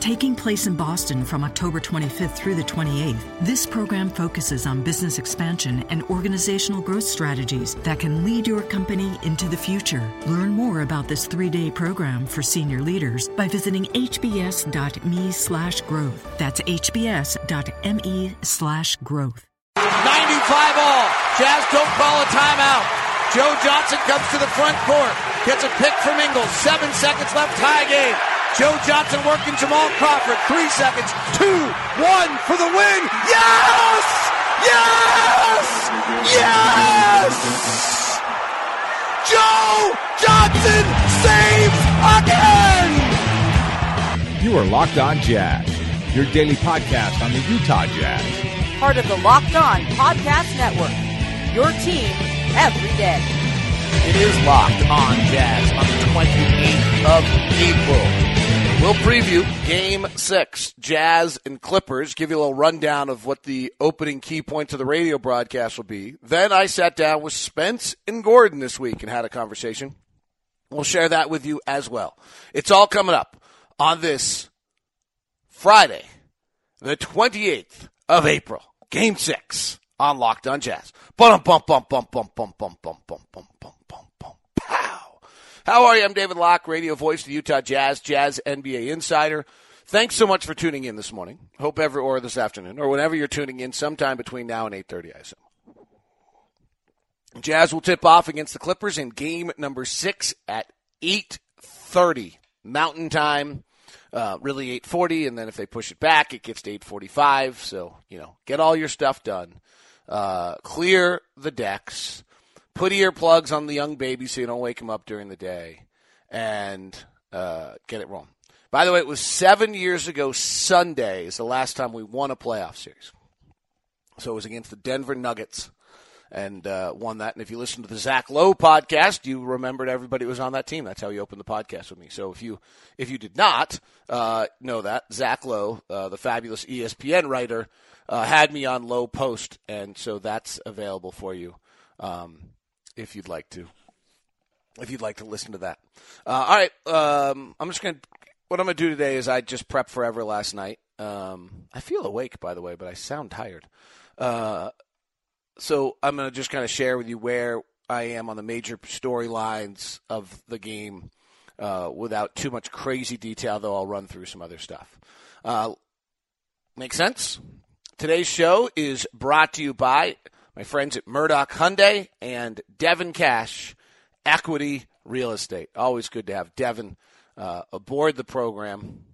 Taking place in Boston from October 25th through the 28th, this program focuses on business expansion and organizational growth strategies that can lead your company into the future. Learn more about this three-day program for senior leaders by visiting hbs.me slash growth. That's hbs.me slash growth. 95 all. Jazz don't call a timeout. Joe Johnson comes to the front court. Gets a pick from Ingles. Seven seconds left, tie game. Joe Johnson working Jamal Crawford. Three seconds. Two. One for the win. Yes! Yes! Yes! Joe Johnson saves again! You are Locked On Jazz, your daily podcast on the Utah Jazz. Part of the Locked On Podcast Network. Your team every day. It is Locked On Jazz on the 28th of April. We'll preview Game 6, Jazz and Clippers, give you a little rundown of what the opening key points of the radio broadcast will be. Then I sat down with Spence and Gordon this week and had a conversation. We'll share that with you as well. It's all coming up on this Friday, the 28th of April, Game 6 on Locked On Jazz. Bum, bum, bum, bum, bum, bum, bum, bum, bum, bum. How are you? I'm David Locke, radio voice of the Utah Jazz, Jazz NBA insider. Thanks so much for tuning in this morning. Hope every or this afternoon or whenever you're tuning in, sometime between now and 8:30, I assume. Jazz will tip off against the Clippers in game number six at 8:30 Mountain Time. Uh, really 8:40, and then if they push it back, it gets to 8:45. So you know, get all your stuff done. Uh, clear the decks put earplugs on the young baby so you don't wake him up during the day, and uh, get it wrong. By the way, it was seven years ago Sunday is the last time we won a playoff series. So it was against the Denver Nuggets and uh, won that. And if you listen to the Zach Lowe podcast, you remembered everybody was on that team. That's how you opened the podcast with me. So if you if you did not uh, know that, Zach Lowe, uh, the fabulous ESPN writer, uh, had me on Lowe Post, and so that's available for you. Um, if you'd like to. If you'd like to listen to that. Uh, all right. Um, I'm just going to. What I'm going to do today is I just prepped forever last night. Um, I feel awake, by the way, but I sound tired. Uh, so I'm going to just kind of share with you where I am on the major storylines of the game uh, without too much crazy detail, though I'll run through some other stuff. Uh, make sense? Today's show is brought to you by my friends at Murdoch Hyundai and Devin Cash Equity Real Estate. Always good to have Devin uh, aboard the program.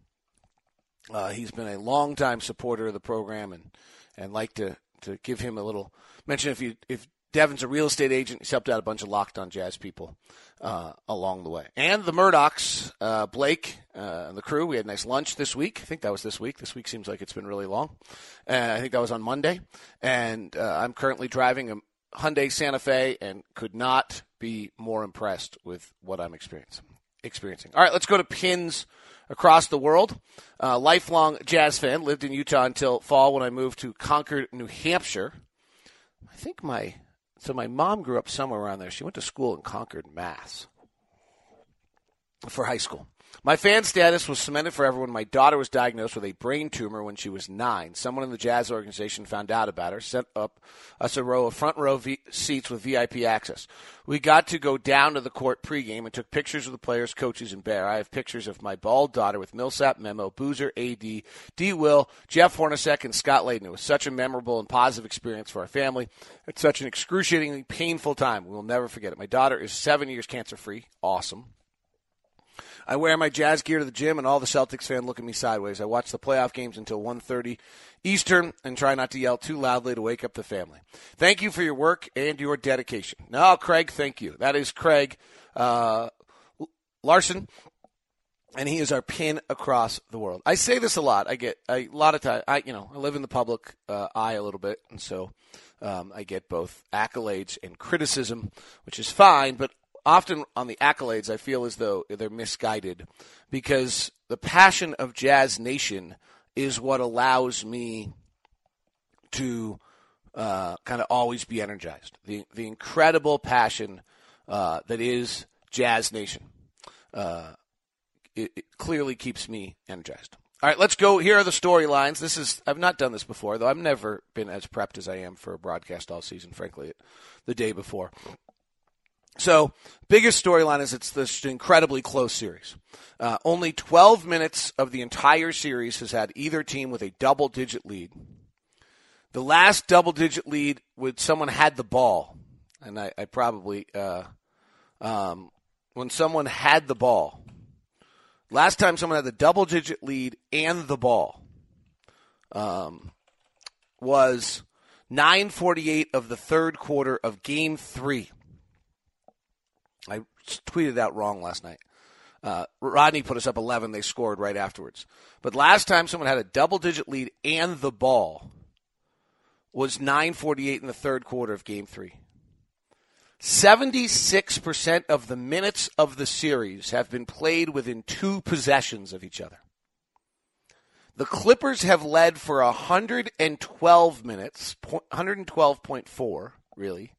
Uh, he's been a longtime supporter of the program, and and like to to give him a little mention if you if Devin's a real estate agent. He's helped out a bunch of locked on jazz people uh, along the way. And the Murdochs, uh, Blake uh, and the crew, we had a nice lunch this week. I think that was this week. This week seems like it's been really long. And I think that was on Monday. And uh, I'm currently driving a Hyundai Santa Fe and could not be more impressed with what I'm experiencing. Experiencing. All right, let's go to pins across the world. Uh, lifelong jazz fan, lived in Utah until fall when I moved to Concord, New Hampshire. I think my so my mom grew up somewhere around there. She went to school in Concord, Mass. For high school. My fan status was cemented forever when my daughter was diagnosed with a brain tumor when she was nine. Someone in the Jazz organization found out about her, set up us a row of front row v- seats with VIP access. We got to go down to the court pregame and took pictures of the players, coaches, and Bear. I have pictures of my bald daughter with Millsap, Memo, Boozer, AD, D. Will, Jeff Hornacek, and Scott Layden. It was such a memorable and positive experience for our family. It's such an excruciatingly painful time. We'll never forget it. My daughter is seven years cancer free. Awesome. I wear my Jazz gear to the gym, and all the Celtics fans look at me sideways. I watch the playoff games until 1.30 Eastern and try not to yell too loudly to wake up the family. Thank you for your work and your dedication. No, Craig, thank you. That is Craig uh, Larson, and he is our pin across the world. I say this a lot. I get a lot of time. I you know I live in the public uh, eye a little bit, and so um, I get both accolades and criticism, which is fine. But often on the accolades, I feel as though they're misguided because the passion of Jazz Nation is what allows me to uh, kind of always be energized. The the incredible passion uh, that is Jazz Nation. Uh, it, it clearly keeps me energized. All right, let's go. Here are the storylines. This is I've not done this before, though. I've never been as prepped as I am for a broadcast all season. Frankly, the day before. So, biggest storyline is it's this incredibly close series. Uh, only 12 minutes of the entire series has had either team with a double digit lead. The last double digit lead when someone had the ball, and I, I probably, uh, um, when someone had the ball, last time someone had the double digit lead and the ball um, was 948 of the third quarter of game three. I tweeted out wrong last night. Uh, Rodney put us up 11. They scored right afterwards. But last time someone had a double digit lead and the ball was 948 in the third quarter of game three. 76% of the minutes of the series have been played within two possessions of each other. The Clippers have led for 112 minutes, 112.4, really,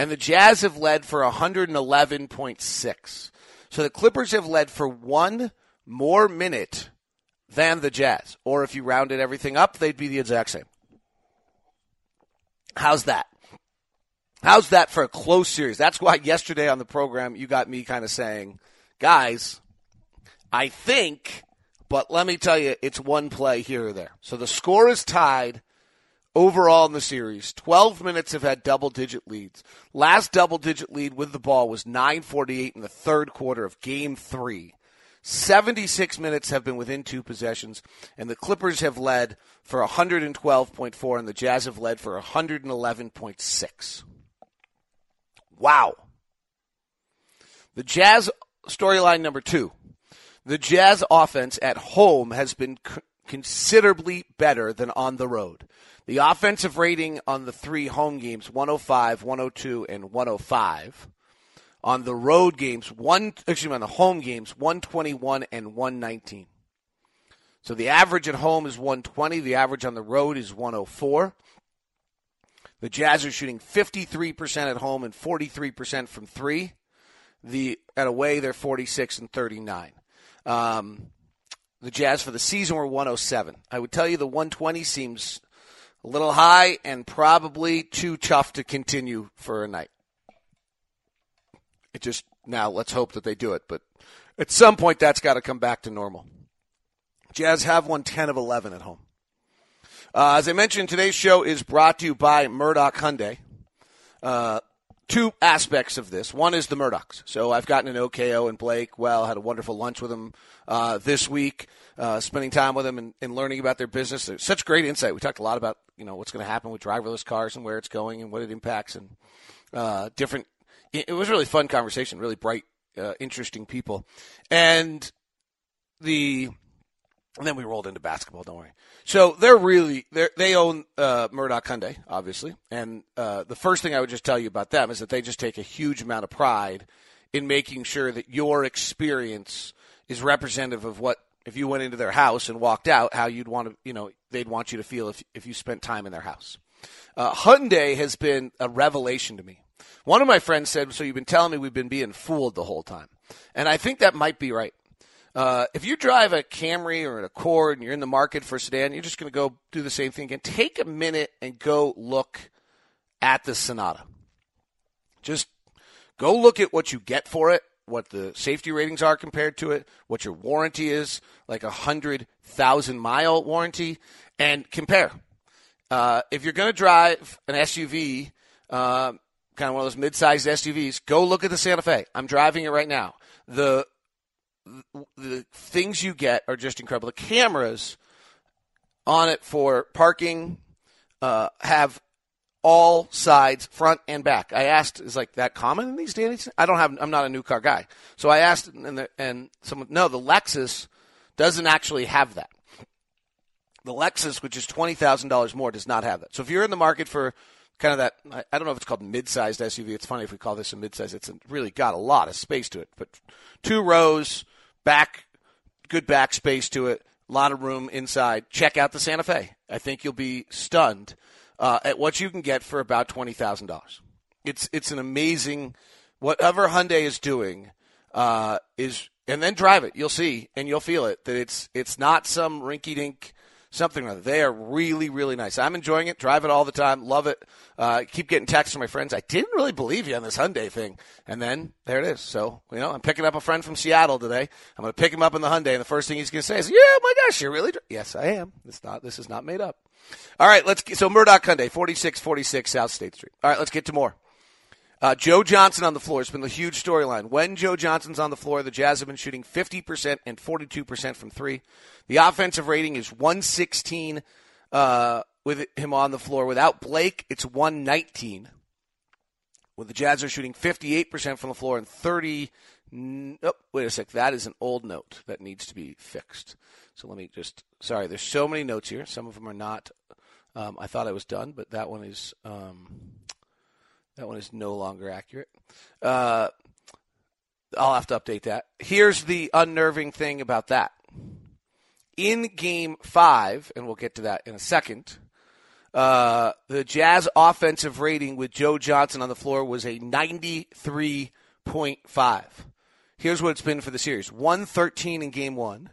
and the Jazz have led for 111.6. So the Clippers have led for one more minute than the Jazz. Or if you rounded everything up, they'd be the exact same. How's that? How's that for a close series? That's why yesterday on the program you got me kind of saying, guys, I think, but let me tell you, it's one play here or there. So the score is tied overall in the series. 12 minutes have had double digit leads. Last double digit lead with the ball was 948 in the third quarter of game three. 76 minutes have been within two possessions, and the Clippers have led for 112.4, and the Jazz have led for 111.6. Wow. The Jazz storyline number two. The Jazz offense at home has been considerably better than on the road. The offensive rating on the three home games 105, 102, and 105. On the road games, one excuse me, on the home games, 121 and 119. So the average at home is 120. The average on the road is 104. The Jazz are shooting 53% at home and 43% from three. The at away they're 46 and 39. Um, the Jazz for the season were 107. I would tell you the 120 seems a little high and probably too tough to continue for a night. It just now let's hope that they do it, but at some point that's got to come back to normal. Jazz have won 10 of 11 at home. Uh, as I mentioned, today's show is brought to you by Murdoch Hyundai. Uh, two aspects of this. One is the Murdochs. So I've gotten an OKO and Blake. Well, had a wonderful lunch with them uh, this week, uh, spending time with them and, and, learning about their business. There's such great insight. We talked a lot about you know what's going to happen with driverless cars and where it's going and what it impacts and uh, different. It was really fun conversation. Really bright, uh, interesting people, and the and then we rolled into basketball. Don't worry. So they're really they they own uh, Murdoch Hyundai, obviously, and uh, the first thing I would just tell you about them is that they just take a huge amount of pride in making sure that your experience is representative of what if you went into their house and walked out, how you'd want to, you know, they'd want you to feel if if you spent time in their house. Uh, Hyundai has been a revelation to me. One of my friends said, "So you've been telling me we've been being fooled the whole time," and I think that might be right. Uh, if you drive a Camry or an Accord and you're in the market for a sedan, you're just going to go do the same thing again. Take a minute and go look at the Sonata. Just go look at what you get for it, what the safety ratings are compared to it, what your warranty is, like a hundred thousand mile warranty, and compare. Uh, if you're going to drive an SUV, uh, kind of one of those mid-sized SUVs, go look at the Santa Fe. I'm driving it right now. The the things you get are just incredible. The cameras on it for parking uh, have all sides, front and back. I asked, is like that common in these days? I don't have. I'm not a new car guy, so I asked, and the, and someone, no, the Lexus doesn't actually have that. The Lexus, which is twenty thousand dollars more, does not have that. So if you're in the market for kind of that. I, I don't know if it's called mid-sized SUV. It's funny if we call this a mid-size. It's really got a lot of space to it. But two rows, back, good back space to it, a lot of room inside. Check out the Santa Fe. I think you'll be stunned uh, at what you can get for about twenty thousand dollars. It's it's an amazing whatever Hyundai is doing uh, is, and then drive it. You'll see and you'll feel it that it's it's not some rinky dink something or other. They are really, really nice. I'm enjoying it. Drive it all the time. Love it. Uh, keep getting texts from my friends. I didn't really believe you on this Hyundai thing. And then there it is. So, you know, I'm picking up a friend from Seattle today. I'm going to pick him up in the Hyundai. And the first thing he's going to say is, yeah, my gosh, you're really, dr-. yes, I am. It's not, this is not made up. All right. Let's get, so Murdoch Hyundai, 4646 South State Street. All right. Let's get to more. Uh, Joe Johnson on the floor. It's been a huge storyline. When Joe Johnson's on the floor, the Jazz have been shooting 50% and 42% from three. The offensive rating is 116 uh, with him on the floor. Without Blake, it's 119. With the Jazz are shooting 58% from the floor and 30. Oh, wait a sec. That is an old note that needs to be fixed. So let me just. Sorry, there's so many notes here. Some of them are not. Um, I thought I was done, but that one is. Um, that one is no longer accurate. Uh, I'll have to update that. Here's the unnerving thing about that. In game five, and we'll get to that in a second, uh, the Jazz offensive rating with Joe Johnson on the floor was a 93.5. Here's what it's been for the series 113 in game one,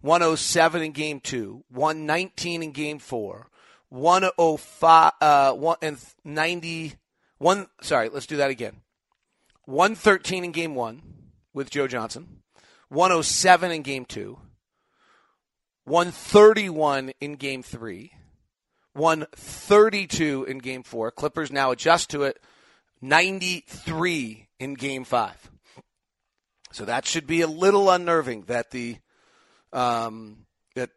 107 in game two, 119 in game four, 105, uh, and 90. One, sorry, let's do that again. 113 in game one with Joe Johnson, 107 in game two, 131 in game three, 132 in game four. Clippers now adjust to it, 93 in game five. So that should be a little unnerving that the um, that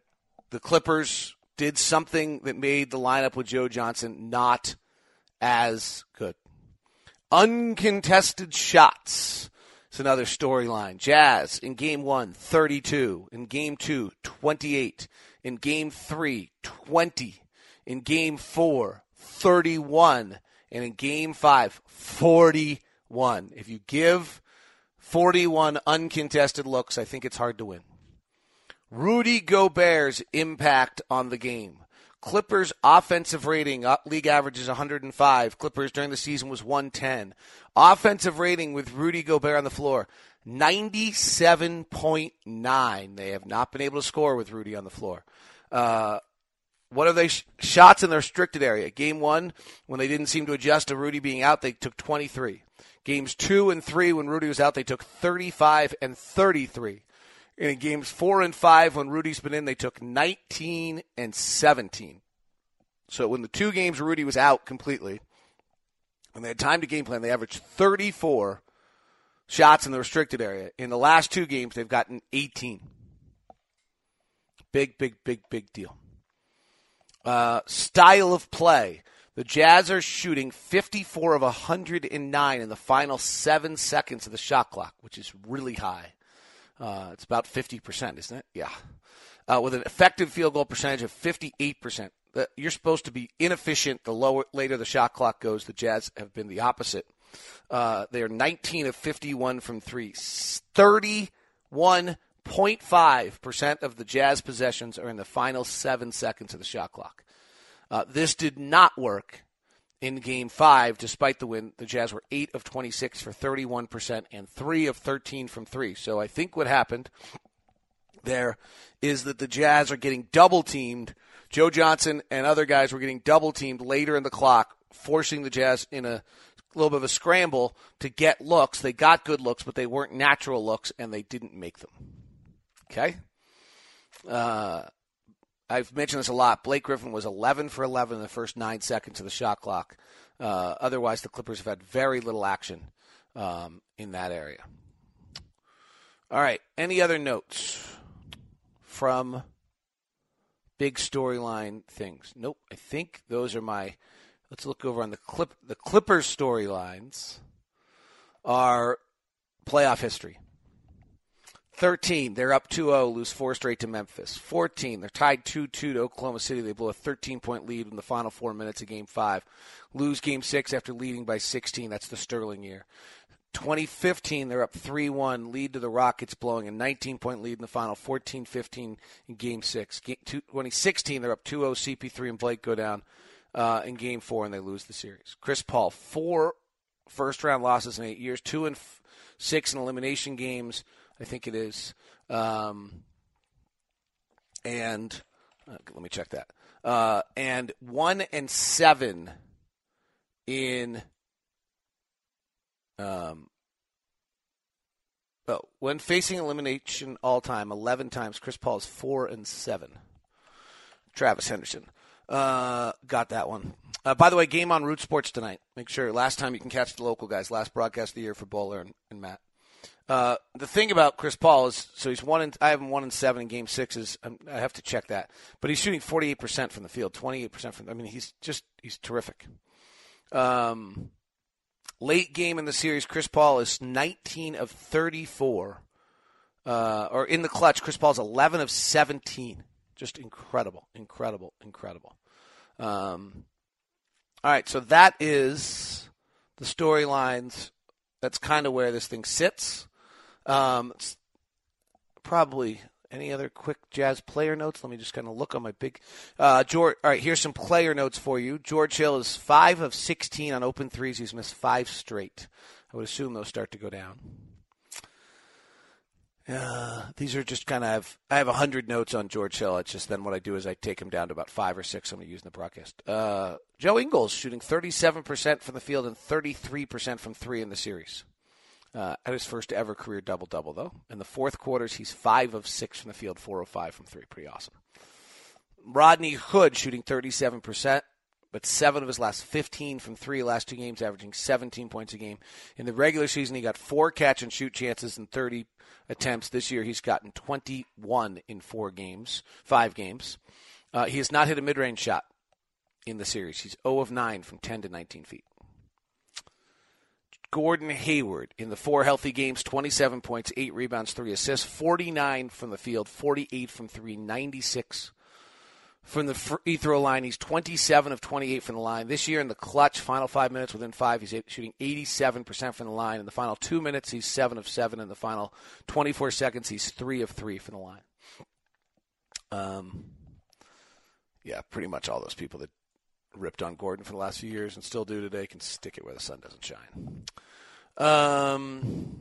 the Clippers did something that made the lineup with Joe Johnson not as good. Uncontested shots. It's another storyline. Jazz in game one, 32. In game two, 28. In game three, 20. In game four, 31. And in game five, 41. If you give 41 uncontested looks, I think it's hard to win. Rudy Gobert's impact on the game. Clippers offensive rating, uh, league average is 105. Clippers during the season was 110. Offensive rating with Rudy Gobert on the floor, 97.9. They have not been able to score with Rudy on the floor. Uh, what are they sh- shots in the restricted area? Game one, when they didn't seem to adjust to Rudy being out, they took 23. Games two and three, when Rudy was out, they took 35 and 33. And in games four and five, when Rudy's been in, they took 19 and 17. So when the two games Rudy was out completely, when they had time to game plan, they averaged 34 shots in the restricted area. In the last two games, they've gotten 18. Big, big, big, big deal. Uh, style of play. The Jazz are shooting 54 of 109 in the final seven seconds of the shot clock, which is really high. Uh, it's about 50%, isn't it? Yeah. Uh, with an effective field goal percentage of 58%. You're supposed to be inefficient the lower later the shot clock goes. The Jazz have been the opposite. Uh, they are 19 of 51 from three. 31.5% of the Jazz possessions are in the final seven seconds of the shot clock. Uh, this did not work in game five, despite the win, the Jazz were 8 of 26 for 31% and 3 of 13 from 3. So I think what happened there is that the Jazz are getting double teamed. Joe Johnson and other guys were getting double teamed later in the clock, forcing the Jazz in a little bit of a scramble to get looks. They got good looks, but they weren't natural looks, and they didn't make them. Okay? Uh, I've mentioned this a lot. Blake Griffin was 11 for 11 in the first nine seconds of the shot clock. Uh, otherwise, the Clippers have had very little action um, in that area. All right. Any other notes from big storyline things? Nope. I think those are my. Let's look over on the clip. The Clippers storylines are playoff history. 13, they're up 2-0, lose four straight to Memphis. 14, they're tied 2-2 to Oklahoma City. They blow a 13-point lead in the final four minutes of Game 5. Lose Game 6 after leading by 16. That's the Sterling year. 2015, they're up 3-1, lead to the Rockets, blowing a 19-point lead in the final, 14-15 in Game 6. Game, 2016, they're up 2-0, CP3 and Blake go down uh, in Game 4, and they lose the series. Chris Paul, four first-round losses in eight years, two and f- six in elimination games, I think it is. Um, and uh, let me check that. Uh, and one and seven in um, oh, when facing elimination all time, 11 times, Chris Paul is 4 and 7. Travis Henderson. Uh, got that one. Uh, by the way, game on Root Sports tonight. Make sure. Last time you can catch the local guys. Last broadcast of the year for Bowler and, and Matt. Uh, the thing about Chris Paul is, so he's one. In, I have him one and seven in Game Six. Is um, I have to check that, but he's shooting forty eight percent from the field, twenty eight percent from. I mean, he's just he's terrific. Um, Late game in the series, Chris Paul is 19 of 34. Uh, or in the clutch, Chris Paul's 11 of 17. Just incredible, incredible, incredible. Um, all right, so that is the storylines. That's kind of where this thing sits. Um, probably any other quick Jazz player notes? Let me just kind of look on my big. Uh, George, all right, here's some player notes for you. George Hill is five of 16 on open threes. He's missed five straight. I would assume those start to go down. Uh, these are just kind of. I have a hundred notes on George Hill. It's just then what I do is I take him down to about five or six. I'm going to use in the broadcast. Uh, Joe Ingles shooting 37% from the field and 33% from three in the series. Uh, at his first ever career double double, though. In the fourth quarters, he's five of six from the field, four of five from three. Pretty awesome. Rodney Hood shooting 37%, but seven of his last 15 from three, last two games, averaging 17 points a game. In the regular season, he got four catch and shoot chances in 30 attempts. This year, he's gotten 21 in four games, five games. Uh, he has not hit a mid range shot in the series. He's 0 of 9 from 10 to 19 feet. Gordon Hayward in the four healthy games 27 points, 8 rebounds, 3 assists, 49 from the field, 48 from 3, 96 from the free throw line. He's 27 of 28 from the line. This year in the clutch, final five minutes within five, he's shooting 87% from the line. In the final two minutes, he's 7 of 7. In the final 24 seconds, he's 3 of 3 from the line. Um, yeah, pretty much all those people that ripped on Gordon for the last few years and still do today can stick it where the sun doesn't shine. Um,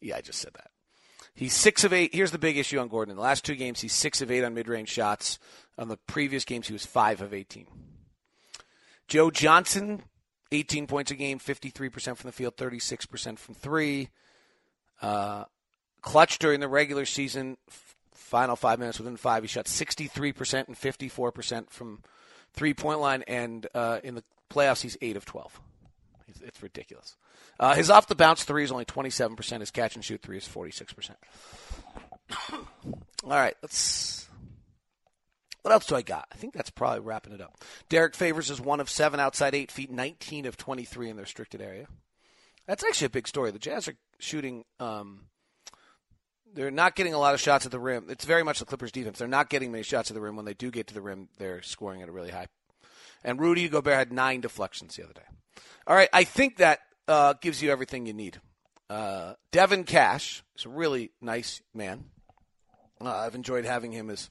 yeah, I just said that. He's six of eight. Here's the big issue on Gordon. In the last two games, he's six of eight on mid-range shots. On the previous games, he was five of 18. Joe Johnson, 18 points a game, 53% from the field, 36% from three. Uh, clutch during the regular season, final five minutes within five, he shot 63% and 54% from three point line, and uh, in the playoffs, he's 8 of 12. It's, it's ridiculous. Uh, his off the bounce three is only 27%. His catch and shoot three is 46%. All right, let's. What else do I got? I think that's probably wrapping it up. Derrick Favors is one of seven outside eight feet, 19 of 23 in the restricted area. That's actually a big story. The Jazz are shooting. Um, they're not getting a lot of shots at the rim. It's very much the Clippers' defense. They're not getting many shots at the rim. When they do get to the rim, they're scoring at a really high. And Rudy Gobert had nine deflections the other day. All right, I think that uh, gives you everything you need. Uh, Devin Cash is a really nice man. Uh, I've enjoyed having him as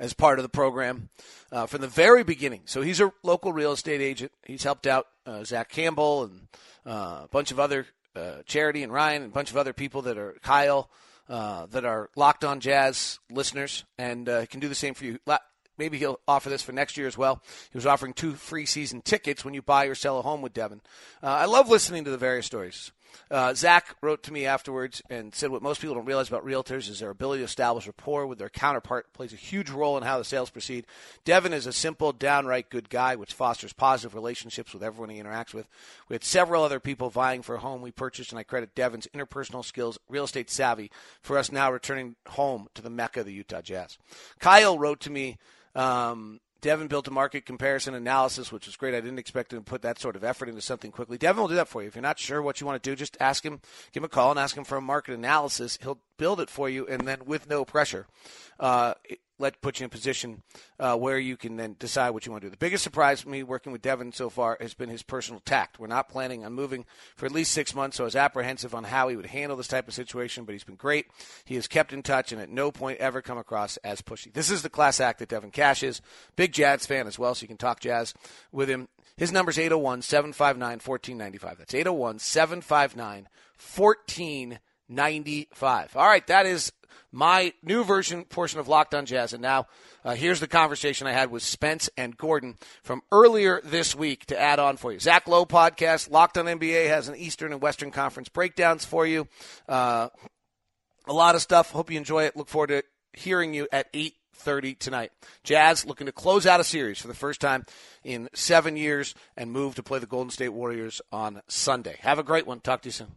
as part of the program uh, from the very beginning. So he's a local real estate agent. He's helped out uh, Zach Campbell and uh, a bunch of other uh, charity and Ryan and a bunch of other people that are Kyle uh, that are locked on jazz listeners and uh, can do the same for you. Maybe he'll offer this for next year as well. He was offering two free season tickets when you buy or sell a home with Devin. Uh, I love listening to the various stories. Uh, Zach wrote to me afterwards and said what most people don't realize about realtors is their ability to establish rapport with their counterpart plays a huge role in how the sales proceed. Devin is a simple, downright good guy, which fosters positive relationships with everyone he interacts with. We had several other people vying for a home we purchased, and I credit Devin's interpersonal skills, real estate savvy, for us now returning home to the mecca of the Utah Jazz. Kyle wrote to me. Um, Devin built a market comparison analysis, which was great. I didn't expect him to put that sort of effort into something quickly. Devin will do that for you. If you're not sure what you want to do, just ask him, give him a call and ask him for a market analysis. He'll build it for you, and then with no pressure, uh, let put you in a position uh, where you can then decide what you want to do. The biggest surprise for me working with Devin so far has been his personal tact. We're not planning on moving for at least six months, so I was apprehensive on how he would handle this type of situation, but he's been great. He has kept in touch and at no point ever come across as pushy. This is the class act that Devin Cash is. Big Jazz fan as well, so you can talk Jazz with him. His number is 801 759 1495. That's 801 759 1495. All right, that is my new version portion of Locked on Jazz. And now uh, here's the conversation I had with Spence and Gordon from earlier this week to add on for you. Zach Lowe podcast, Locked on NBA has an Eastern and Western Conference breakdowns for you. Uh, a lot of stuff. Hope you enjoy it. Look forward to hearing you at 8 30 tonight. Jazz looking to close out a series for the first time in seven years and move to play the Golden State Warriors on Sunday. Have a great one. Talk to you soon.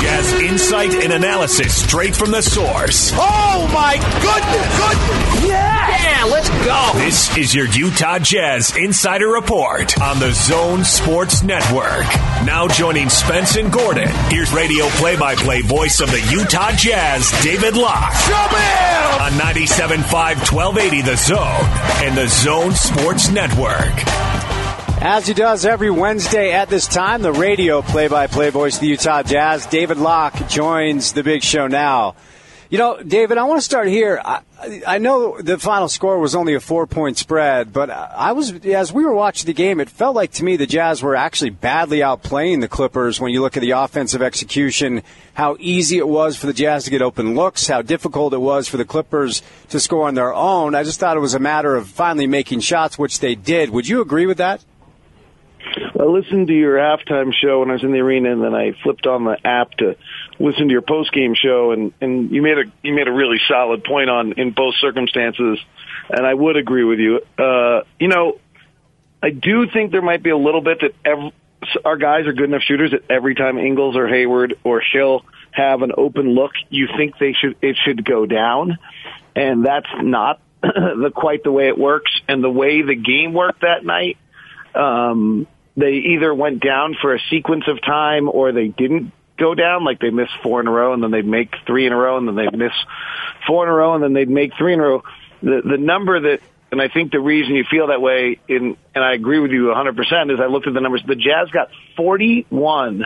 Jazz insight and analysis straight from the source. Oh my goodness! Goodness! Yeah! Yeah, let's go! This is your Utah Jazz Insider Report on the Zone Sports Network. Now joining Spence and Gordon, here's radio play-by-play voice of the Utah Jazz, David Locke. Show me on 97.5 1280 The Zone and the Zone Sports Network. As he does every Wednesday at this time, the radio play by play voice of the Utah Jazz, David Locke, joins the big show now. You know, David, I want to start here. I, I know the final score was only a four point spread, but I was, as we were watching the game, it felt like to me the Jazz were actually badly outplaying the Clippers when you look at the offensive execution, how easy it was for the Jazz to get open looks, how difficult it was for the Clippers to score on their own. I just thought it was a matter of finally making shots, which they did. Would you agree with that? I listened to your halftime show when I was in the arena, and then I flipped on the app to listen to your post game show, and and you made a you made a really solid point on in both circumstances, and I would agree with you. Uh, you know, I do think there might be a little bit that our guys are good enough shooters that every time Ingles or Hayward or Hill have an open look, you think they should it should go down, and that's not the quite the way it works, and the way the game worked that night. Um, they either went down for a sequence of time or they didn't go down, like they missed four in a row and then they'd make three in a row and then they'd miss four in a row and then they'd make three in a row. The the number that and I think the reason you feel that way in and I agree with you 100% is I looked at the numbers. The Jazz got 41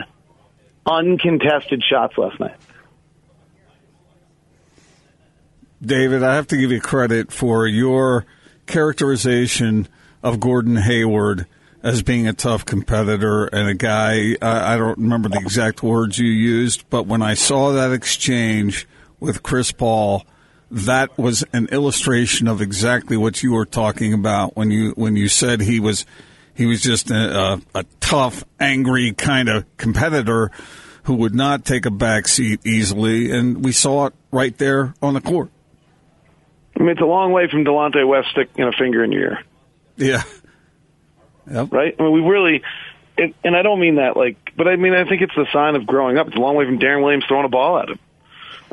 uncontested shots last night. David, I have to give you credit for your characterization of Gordon Hayward as being a tough competitor and a guy. I, I don't remember the exact words you used, but when I saw that exchange with Chris Paul, that was an illustration of exactly what you were talking about when you when you said he was he was just a, a, a tough, angry kind of competitor who would not take a back seat easily, and we saw it right there on the court. I mean, it's a long way from Delonte West sticking a finger in your ear. Yeah, Yep. Right? I mean, we really, and, and I don't mean that like, but I mean, I think it's the sign of growing up. It's a long way from Deron Williams throwing a ball at him.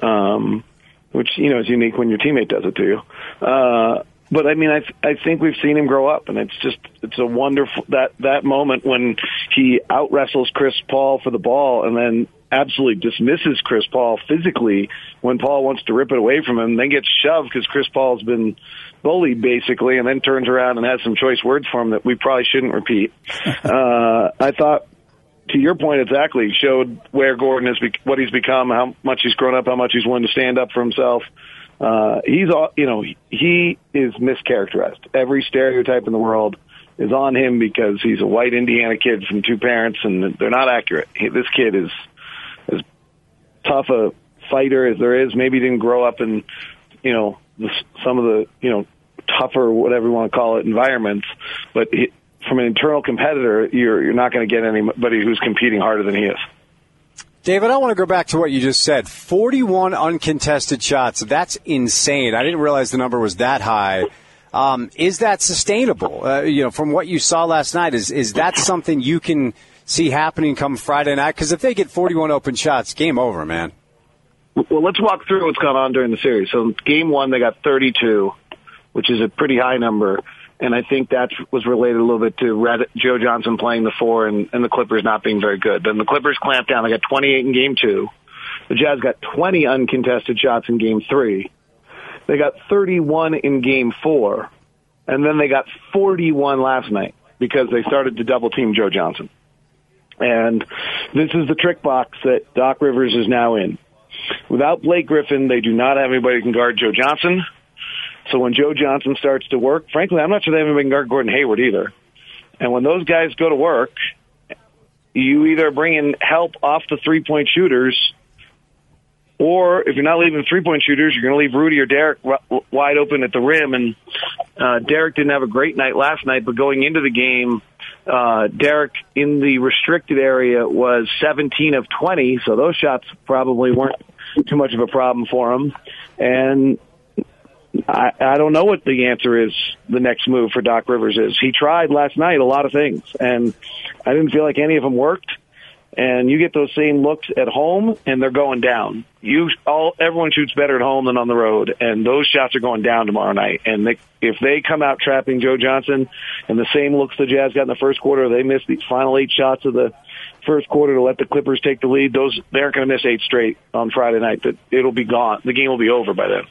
Um, which, you know, is unique when your teammate does it to you. Uh, but I mean, I I think we've seen him grow up, and it's just it's a wonderful that that moment when he out wrestles Chris Paul for the ball, and then absolutely dismisses Chris Paul physically when Paul wants to rip it away from him, and then gets shoved because Chris Paul's been bullied basically, and then turns around and has some choice words for him that we probably shouldn't repeat. uh, I thought, to your point exactly, showed where Gordon is, what he's become, how much he's grown up, how much he's willing to stand up for himself. Uh, he's, you know, he is mischaracterized. Every stereotype in the world is on him because he's a white Indiana kid from two parents, and they're not accurate. He, this kid is as tough a fighter as there is. Maybe he didn't grow up in, you know, the, some of the you know tougher, whatever you want to call it, environments. But it, from an internal competitor, you're you're not going to get anybody who's competing harder than he is. David, I want to go back to what you just said. 41 uncontested shots. That's insane. I didn't realize the number was that high. Um, is that sustainable? Uh, you know, from what you saw last night, is is that something you can see happening come Friday night? Because if they get 41 open shots, game over, man. Well, let's walk through what's gone on during the series. So, game one, they got 32, which is a pretty high number. And I think that was related a little bit to Joe Johnson playing the four and, and the Clippers not being very good. Then the Clippers clamped down. They got 28 in game two. The Jazz got 20 uncontested shots in game three. They got 31 in game four. And then they got 41 last night because they started to double team Joe Johnson. And this is the trick box that Doc Rivers is now in. Without Blake Griffin, they do not have anybody who can guard Joe Johnson. So when Joe Johnson starts to work, frankly, I'm not sure they have anybody can guard Gordon Hayward either. And when those guys go to work, you either bring in help off the three point shooters, or if you're not leaving three point shooters, you're going to leave Rudy or Derrick wide open at the rim. And uh, Derrick didn't have a great night last night, but going into the game, uh, Derrick in the restricted area was 17 of 20, so those shots probably weren't too much of a problem for him. And I, I don't know what the answer is. The next move for Doc Rivers is he tried last night a lot of things, and I didn't feel like any of them worked. And you get those same looks at home, and they're going down. You all everyone shoots better at home than on the road, and those shots are going down tomorrow night. And they, if they come out trapping Joe Johnson, and the same looks the Jazz got in the first quarter, they missed the final eight shots of the first quarter to let the Clippers take the lead. Those they aren't going to miss eight straight on Friday night. That it'll be gone. The game will be over by then.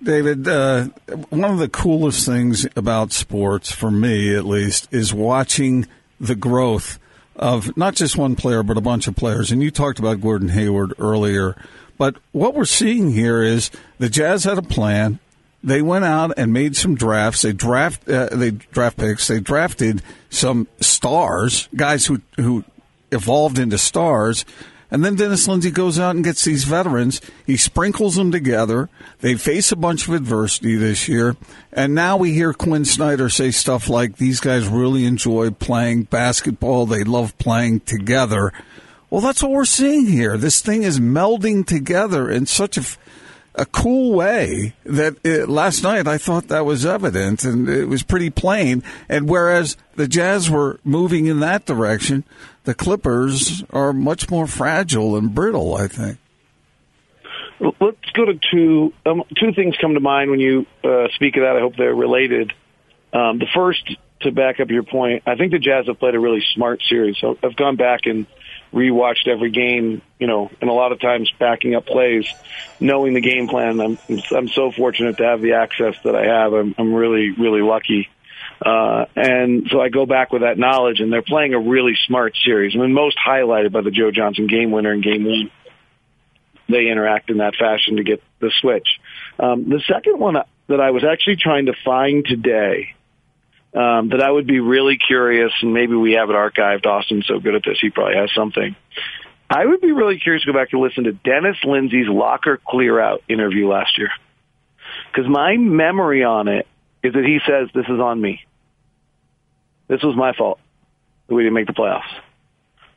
David, uh, one of the coolest things about sports, for me at least, is watching the growth of not just one player, but a bunch of players. And you talked about Gordon Hayward earlier. But what we're seeing here is the Jazz had a plan. They went out and made some drafts. They draft uh, they draft picks. They drafted some stars, guys who who evolved into stars, and then Dennis Lindsey goes out and gets these veterans. He sprinkles them together. They face a bunch of adversity this year. And now we hear Quin Snyder say stuff like these guys really enjoy playing basketball. They love playing together. Well, that's what we're seeing here. This thing is melding together in such a, a cool way that it, last night I thought that was evident and it was pretty plain. And whereas the Jazz were moving in that direction, the Clippers are much more fragile and brittle, I think. Let's go to two. Um, two things come to mind when you uh, speak of that. I hope they're related. Um, the first, to back up your point, I think the Jazz have played a really smart series. So I've gone back and rewatched every game, you know, and a lot of times backing up plays, knowing the game plan. I'm I'm so fortunate to have the access that I have. I'm I'm really really lucky. Uh, and so I go back with that knowledge, and they're playing a really smart series. I mean, most highlighted by the Joe Johnson game winner in game one. They interact in that fashion to get the switch. Um, the second one that I was actually trying to find today um, that I would be really curious, and maybe we have it archived. Austin's so good at this, he probably has something. I would be really curious to go back and listen to Dennis Lindsey's locker clear out interview last year. Because my memory on it is that he says, This is on me. This was my fault that we didn't make the playoffs.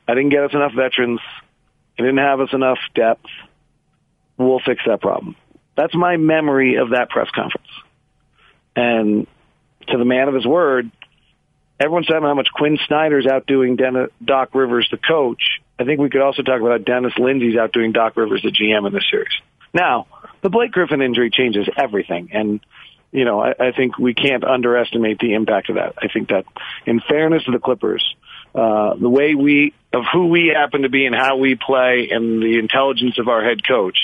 I didn't get us enough veterans. I didn't have us enough depth. We'll fix that problem. That's my memory of that press conference. And to the man of his word, everyone's talking about how much Quin Snyder's outdoing Den- Doc Rivers, the coach. I think we could also talk about Dennis Lindsey's outdoing Doc Rivers, the GM in this series. Now, the Blake Griffin injury changes everything. And you know, I, I think we can't underestimate the impact of that. I think that, in fairness to the Clippers, uh, the way we of who we happen to be and how we play, and the intelligence of our head coach,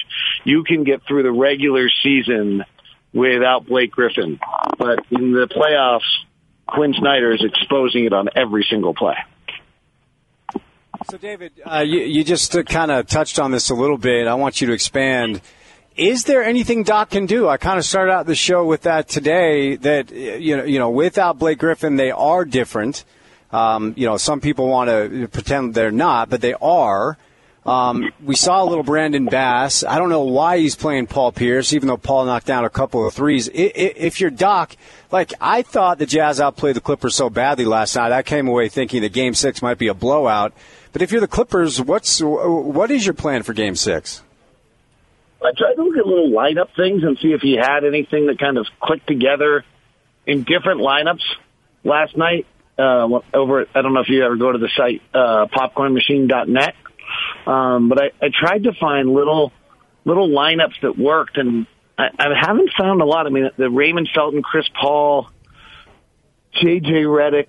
you can get through the regular season without Blake Griffin, but in the playoffs, Quin Snyder is exposing it on every single play. So, David, uh, you, you, just uh, kind of touched on this a little bit. I want you to expand is there anything Doc can do? I kind of started out the show with that today. That you know, you know, without Blake Griffin, they are different. Um, you know, some people want to pretend they're not, but they are. Um, we saw a little Brandon Bass. I don't know why he's playing Paul Pierce, even though Paul knocked down a couple of threes. If you're Doc, like I thought the Jazz outplayed the Clippers so badly last night, I came away thinking that Game Six might be a blowout. But if you're the Clippers, what's what is your plan for Game Six? I tried to look at little lineup things and see if he had anything that kind of clicked together in different lineups last night. Uh, over I don't know if you ever go to the site, uh, popcornmachine.net. Um, but I, I tried to find little, little lineups that worked and I, I haven't found a lot. I mean, the Raymond Felton, Chris Paul, JJ Redick,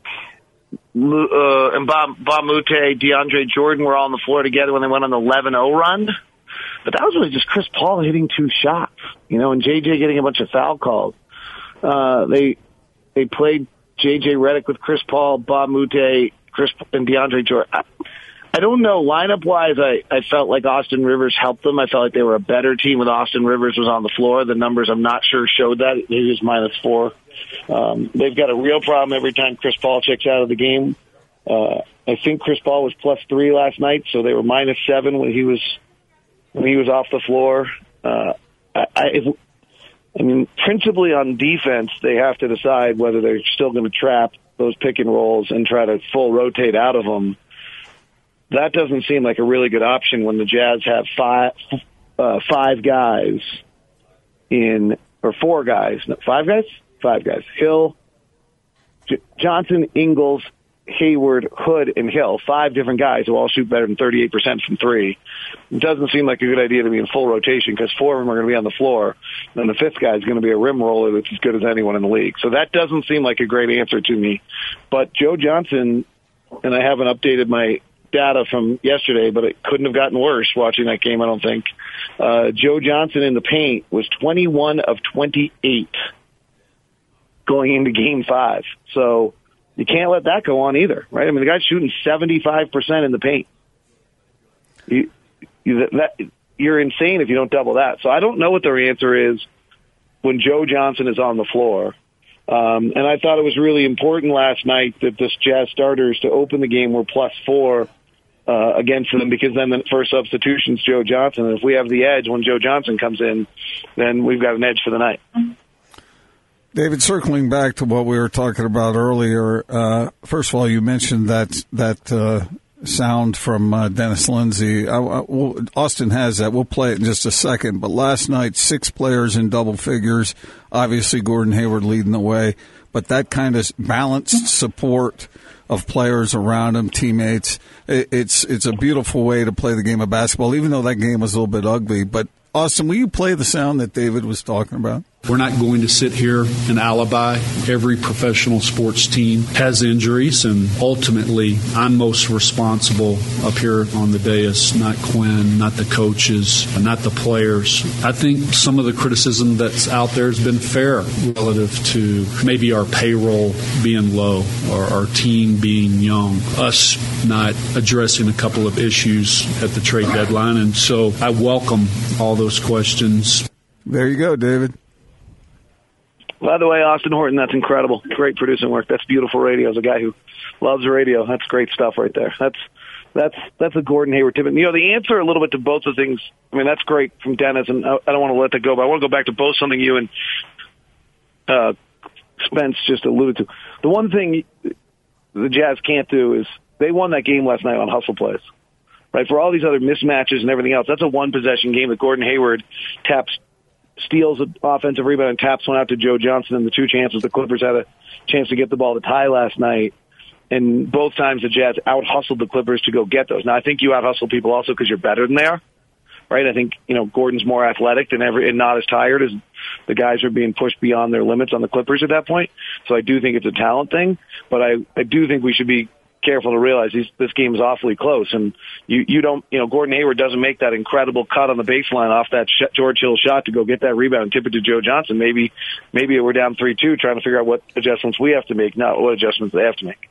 uh, and Bob, Bob Moute, DeAndre Jordan were all on the floor together when they went on the 11-0 run. but that was really just Chris Paul hitting two shots, you know, and JJ getting a bunch of foul calls. Uh, they they played JJ Redick with Chris Paul, Bob Moute, Chris and DeAndre Jordan. I, I don't know. Lineup wise, I, I felt like Austin Rivers helped them. I felt like they were a better team when Austin Rivers was on the floor. The numbers I'm not sure showed that. He was minus four. Um, they've got a real problem every time Chris Paul checks out of the game. Uh, I think Chris Paul was plus three last night, so they were minus seven when he was when he was off the floor. Uh, I, I, I mean, principally on defense, they have to decide whether they're still going to trap those pick and rolls and try to full rotate out of them. That doesn't seem like a really good option when the Jazz have five uh, five guys in or four guys, no, five guys, five guys. Hill, J- Johnson, Ingles, Hayward, Hood, and Hill, five different guys who all shoot better than 38% from three. It doesn't seem like a good idea to be in full rotation because four of them are going to be on the floor. And the fifth guy is going to be a rim roller that's as good as anyone in the league. So that doesn't seem like a great answer to me. But Joe Johnson, and I haven't updated my data from yesterday, but it couldn't have gotten worse watching that game, I don't think. Uh, Joe Johnson in the paint was 21 of 28 going into game five. So, you can't let that go on either, right? I mean, the guy's shooting 75% in the paint. You, you, that, you're insane if you don't double that. So I don't know what their answer is when Joe Johnson is on the floor. Um, and I thought it was really important last night that this Jazz starters to open the game were plus four uh, against them because then the first substitution's Joe Johnson. And if we have the edge when Joe Johnson comes in, then we've got an edge for the night. David, circling back to what we were talking about earlier, uh, first of all, you mentioned that that uh, sound from uh, Dennis Lindsey. I, I, well, Austin has that. We'll play it in just a second. But last night, six players in double figures. Obviously, Gordon Hayward leading the way. But that kind of balanced support of players around him, teammates. It, it's it's a beautiful way to play the game of basketball. Even though that game was a little bit ugly, but Austin, will you play the sound that David was talking about? We're not going to sit here and alibi. Every professional sports team has injuries, and ultimately, I'm most responsible up here on the dais, not Quin, not the coaches, not the players. I think some of the criticism that's out there has been fair relative to maybe our payroll being low or our team being young, us not addressing a couple of issues at the trade deadline. And so I welcome all those questions. There you go, David. By the way, Austin Horton, that's incredible. Great producing work. That's beautiful radio. As a guy who loves radio, that's great stuff right there. That's that's that's a Gordon Hayward tip. You know, the answer a little bit to both the things. I mean, that's great from Dennis, and I, I don't want to let that go, but I want to go back to both something you and uh, Spence just alluded to. The one thing the Jazz can't do is they won that game last night on hustle plays. Right for all these other mismatches and everything else, that's a one possession game that Gordon Hayward taps steals an offensive rebound and taps one out to Joe Johnson and the two chances the Clippers had a chance to get the ball to tie last night. And both times the Jazz out hustled the Clippers to go get those. Now I think you out hustle people also because you're better than they are. Right? I think, you know, Gordon's more athletic than ever and not as tired as the guys are being pushed beyond their limits on the Clippers at that point. So I do think it's a talent thing, but I, I do think we should be careful to realize this game is awfully close, and you you don't you know Gordon Hayward doesn't make that incredible cut on the baseline off that sh- George Hill shot to go get that rebound and tip it to Joe Johnson. Maybe maybe we're down three two, trying to figure out what adjustments we have to make, not what adjustments they have to make.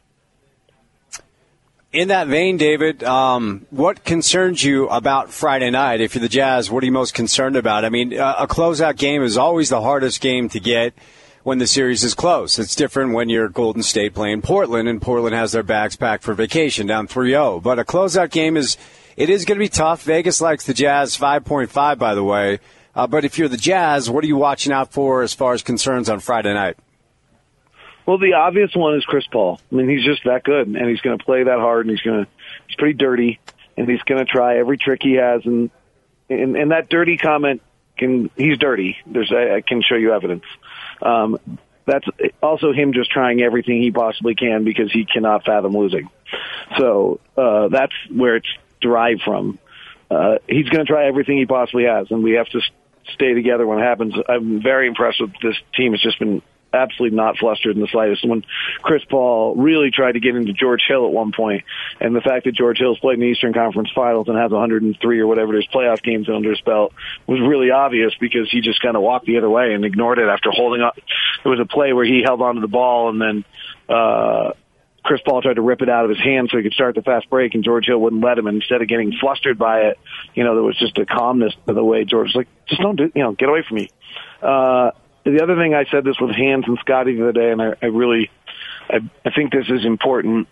In that vein, David, um, what concerns you about Friday night? If you're the Jazz, what are you most concerned about? I mean, a closeout game is always the hardest game to get when the series is close. It's different when you're Golden State playing Portland, and Portland has their bags packed for vacation down 3-0. But a closeout game is it is going to be tough. Vegas likes the Jazz 5.5, by the way. Uh, but if you're the Jazz, what are you watching out for as far as concerns on Friday night? Well, the obvious one is Chris Paul. I mean, he's just that good, and he's going to play that hard, and he's going to he's pretty dirty, and he's going to try every trick he has, and and, and that dirty comment can he's dirty. There's I, I can show you evidence. Um, that's also him just trying everything he possibly can because he cannot fathom losing. So uh, that's where it's derived from. Uh, he's going to try everything he possibly has, and we have to stay together when it happens. I'm very impressed with this team. It's just been absolutely not flustered in the slightest. When Chris Paul really tried to get into George Hill at one point, and the fact that George Hill's played in the Eastern Conference Finals and has 103 or whatever his playoff games under his belt was really obvious because he just kind of walked the other way and ignored it after holding up. There was a play where he held onto the ball and then. uh Chris Paul tried to rip it out of his hand so he could start the fast break, and George Hill wouldn't let him. And instead of getting flustered by it, you know, there was just a calmness to the way George was like, just don't do, you know, get away from me. Uh, the other thing I said this with Hans and Scotty the other day, and I, I really, I, I think this is important.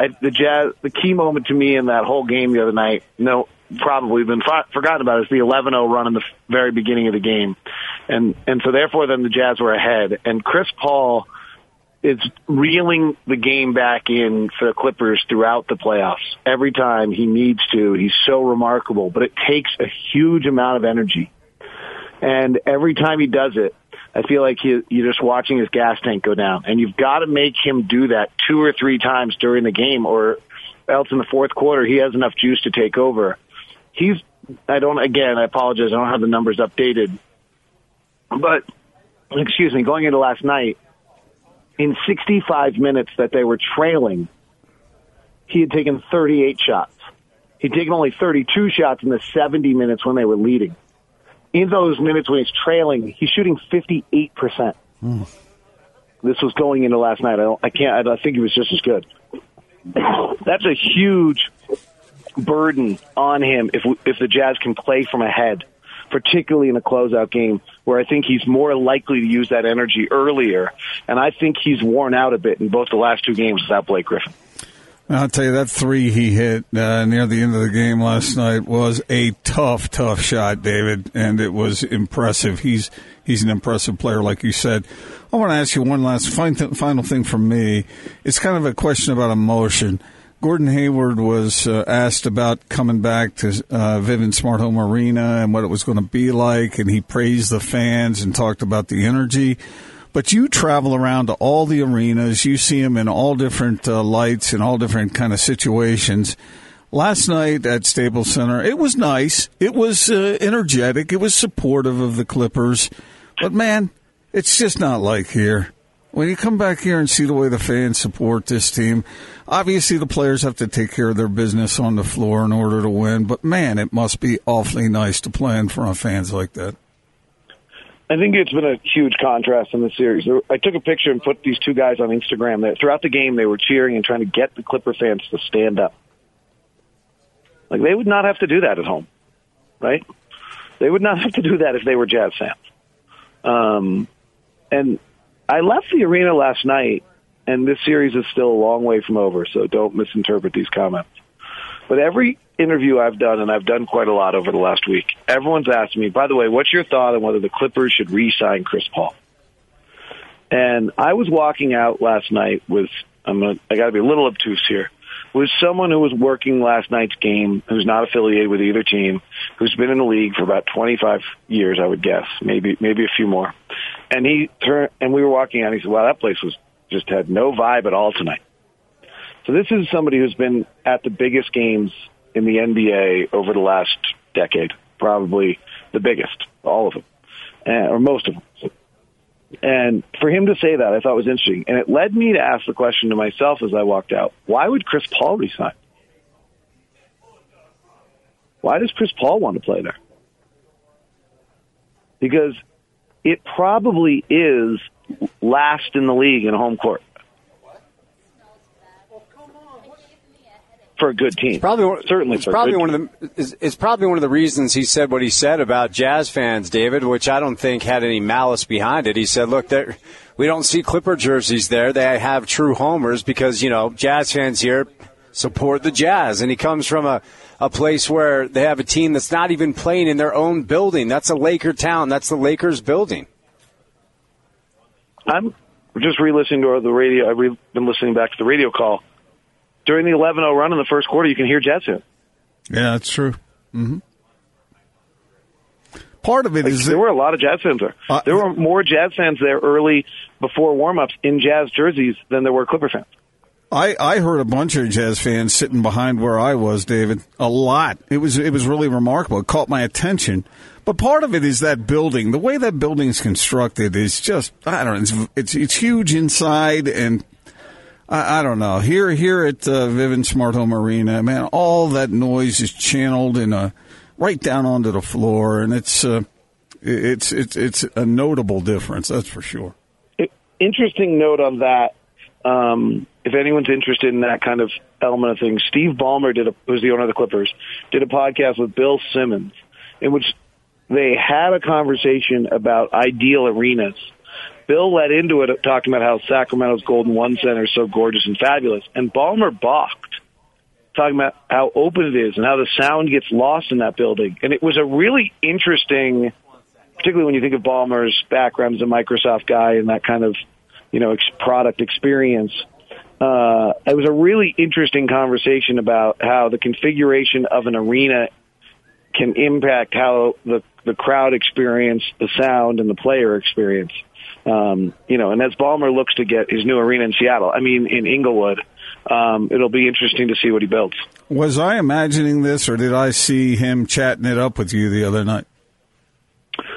I, the Jazz, the key moment to me in that whole game the other night, no, probably been fo- forgotten about is the 11-0 run in the very beginning of the game, and and so therefore then the Jazz were ahead, and Chris Paul is reeling the game back in for the Clippers throughout the playoffs. Every time he needs to, he's so remarkable, but it takes a huge amount of energy. And every time he does it, I feel like he, you're just watching his gas tank go down. And you've got to make him do that two or three times during the game, or else in the fourth quarter, he has enough juice to take over. He's, I don't, again, I apologize, I don't have the numbers updated. But, excuse me, going into last night, in 65 minutes that they were trailing, he had taken 38 shots. He'd taken only 32 shots in the 70 minutes when they were leading. In those minutes when he's trailing, he's shooting 58%. Hmm. This was going into last night. I, don't, I can't, I, I think he was just as good. That's a huge burden on him if, if the Jazz can play from ahead particularly in a closeout game where I think he's more likely to use that energy earlier. And I think he's worn out a bit in both the last two games without Blake Griffin. I'll tell you that three he hit uh, near the end of the game last night was a tough, tough shot, David, and it was impressive. He's he's an impressive player, like you said. I want to ask you one last final thing from me. It's kind of a question about emotion. Gordon Hayward was uh, asked about coming back to uh, Vivint Smart Home Arena and what it was going to be like, and he praised the fans and talked about the energy. But you travel around to all the arenas, you see them in all different uh, lights and all different kind of situations. Last night at Staples Center, it was nice. It was uh, energetic. It was supportive of the Clippers. But man, it's just not like here. When you come back here and see the way the fans support this team, obviously the players have to take care of their business on the floor in order to win. But man, it must be awfully nice to play in front of fans like that. I think it's been a huge contrast in the series. I took a picture and put these two guys on Instagram. That throughout the game they were cheering and trying to get the Clipper fans to stand up. Like they would not have to do that at home, right? They would not have to do that if they were Jazz fans. Um, and I left the arena last night, and this series is still a long way from over, so don't misinterpret these comments. But every interview I've done, and I've done quite a lot over the last week, everyone's asked me, by the way, what's your thought on whether the Clippers should re-sign Chris Paul? And I was walking out last night with, I'm gonna, I got to be a little obtuse here, was someone who was working last night's game, who's not affiliated with either team, who's been in the league for about 25 years, I would guess, maybe maybe a few more. And he turned, and we were walking out. And he said, "Wow, that place was just had no vibe at all tonight." So this is somebody who's been at the biggest games in the NBA over the last decade, probably the biggest, all of them, or most of them. And for him to say that, I thought was interesting. And it led me to ask the question to myself as I walked out why would Chris Paul resign? Why does Chris Paul want to play there? Because it probably is last in the league in home court. For a good team, it's probably certainly. It's probably one team. of the. It's, it's probably one of the reasons he said what he said about Jazz fans, David, which I don't think had any malice behind it. He said, "Look, we don't see Clipper jerseys there. They have true homers because you know Jazz fans here support the Jazz, and he comes from a a place where they have a team that's not even playing in their own building. That's a Laker town. That's the Lakers building." I'm just re-listening to the radio. I've been listening back to the radio call during the 11-0 run in the first quarter. You can hear Jazz fans. Yeah, that's true. Mm-hmm. Part of it like, is there were a lot of Jazz fans there. Uh, there were more Jazz fans there early before warm-ups in Jazz jerseys than there were Clipper fans. I, I heard a bunch of Jazz fans sitting behind where I was, David. A lot. It was it was really remarkable. It caught my attention. But part of it is that building. The way that building is constructed is just I don't know. It's it's, it's huge inside, and I, I, don't know. Here here at uh, Vivint Smart Home Arena, man, all that noise is channeled in a right down onto the floor, and it's uh, it's it's it's a notable difference. That's for sure. Interesting note on that. Um, if anyone's interested in that kind of element of things, Steve Ballmer did a, was the owner of the Clippers, did a podcast with Bill Simmons in which they had a conversation about ideal arenas. Bill led into it talking about how Sacramento's Golden One Center is so gorgeous and fabulous, and Ballmer balked, talking about how open it is and how the sound gets lost in that building. And it was a really interesting, particularly when you think of Ballmer's background as a Microsoft guy and that kind of, you know, ex- product experience uh, it was a really interesting conversation about how the configuration of an arena can impact how the the crowd experience the sound and the player experience. Um, you know, and as Ballmer looks to get his new arena in Seattle, I mean in Inglewood, um, it'll be interesting to see what he builds. Was I imagining this, or did I see him chatting it up with you the other night?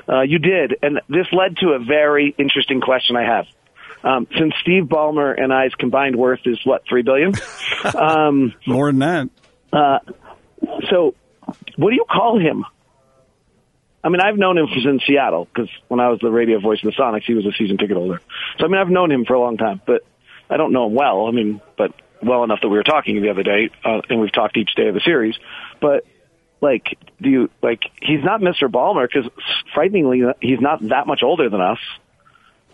Uh, you did, and this led to a very interesting question I have. Um, since Steve Ballmer and I's combined worth is what three billion, um, more than that. Uh, so, what do you call him? I mean, I've known him since Seattle because when I was the radio voice of the Sonics, he was a season ticket holder. So, I mean, I've known him for a long time, but I don't know him well. I mean, but well enough that we were talking the other day, uh, and we've talked each day of the series. But like, do you like? He's not Mr. Ballmer because, frighteningly, he's not that much older than us,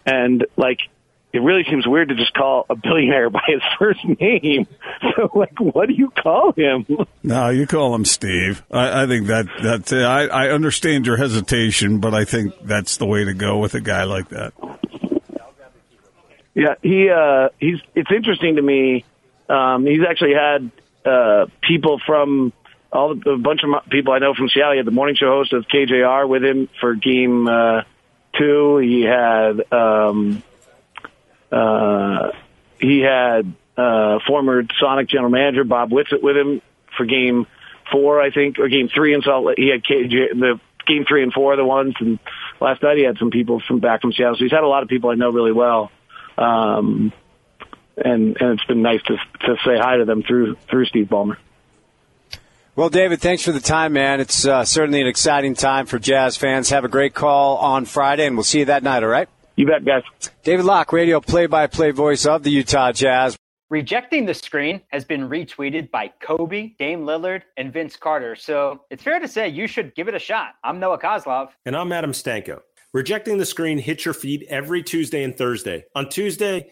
and like it really seems weird to just call a billionaire by his first name. So, like, what do you call him? No, you call him Steve. I, I think that that I, I understand your hesitation, but I think that's the way to go with a guy like that. Yeah, he uh, he's. It's interesting to me. Um, he's actually had uh, people from all a bunch of people I know from Seattle. He had the morning show host of KJR with him for game uh, two. He had. Um, uh, he had uh, former Sonic general manager Bob Whitsitt with him for game four, I think, or game three in Salt Lake. He had KJ, the game three and four, the ones, and last night he had some people from back from Seattle. So he's had a lot of people I know really well. Um, and, and it's been nice to, to say hi to them through, through Steve Ballmer. Well, David, thanks for the time, man. It's uh, certainly an exciting time for Jazz fans. Have a great call on Friday, and we'll see you that night, all right? You bet, guys. David Locke, radio play-by-play voice of the Utah Jazz. Rejecting the screen has been retweeted by Kobe, Dame Lillard, and Vince Carter. So it's fair to say you should give it a shot. I'm Noah Kozlov. And I'm Adam Stanko. Rejecting the screen hits your feed every Tuesday and Thursday. On Tuesday,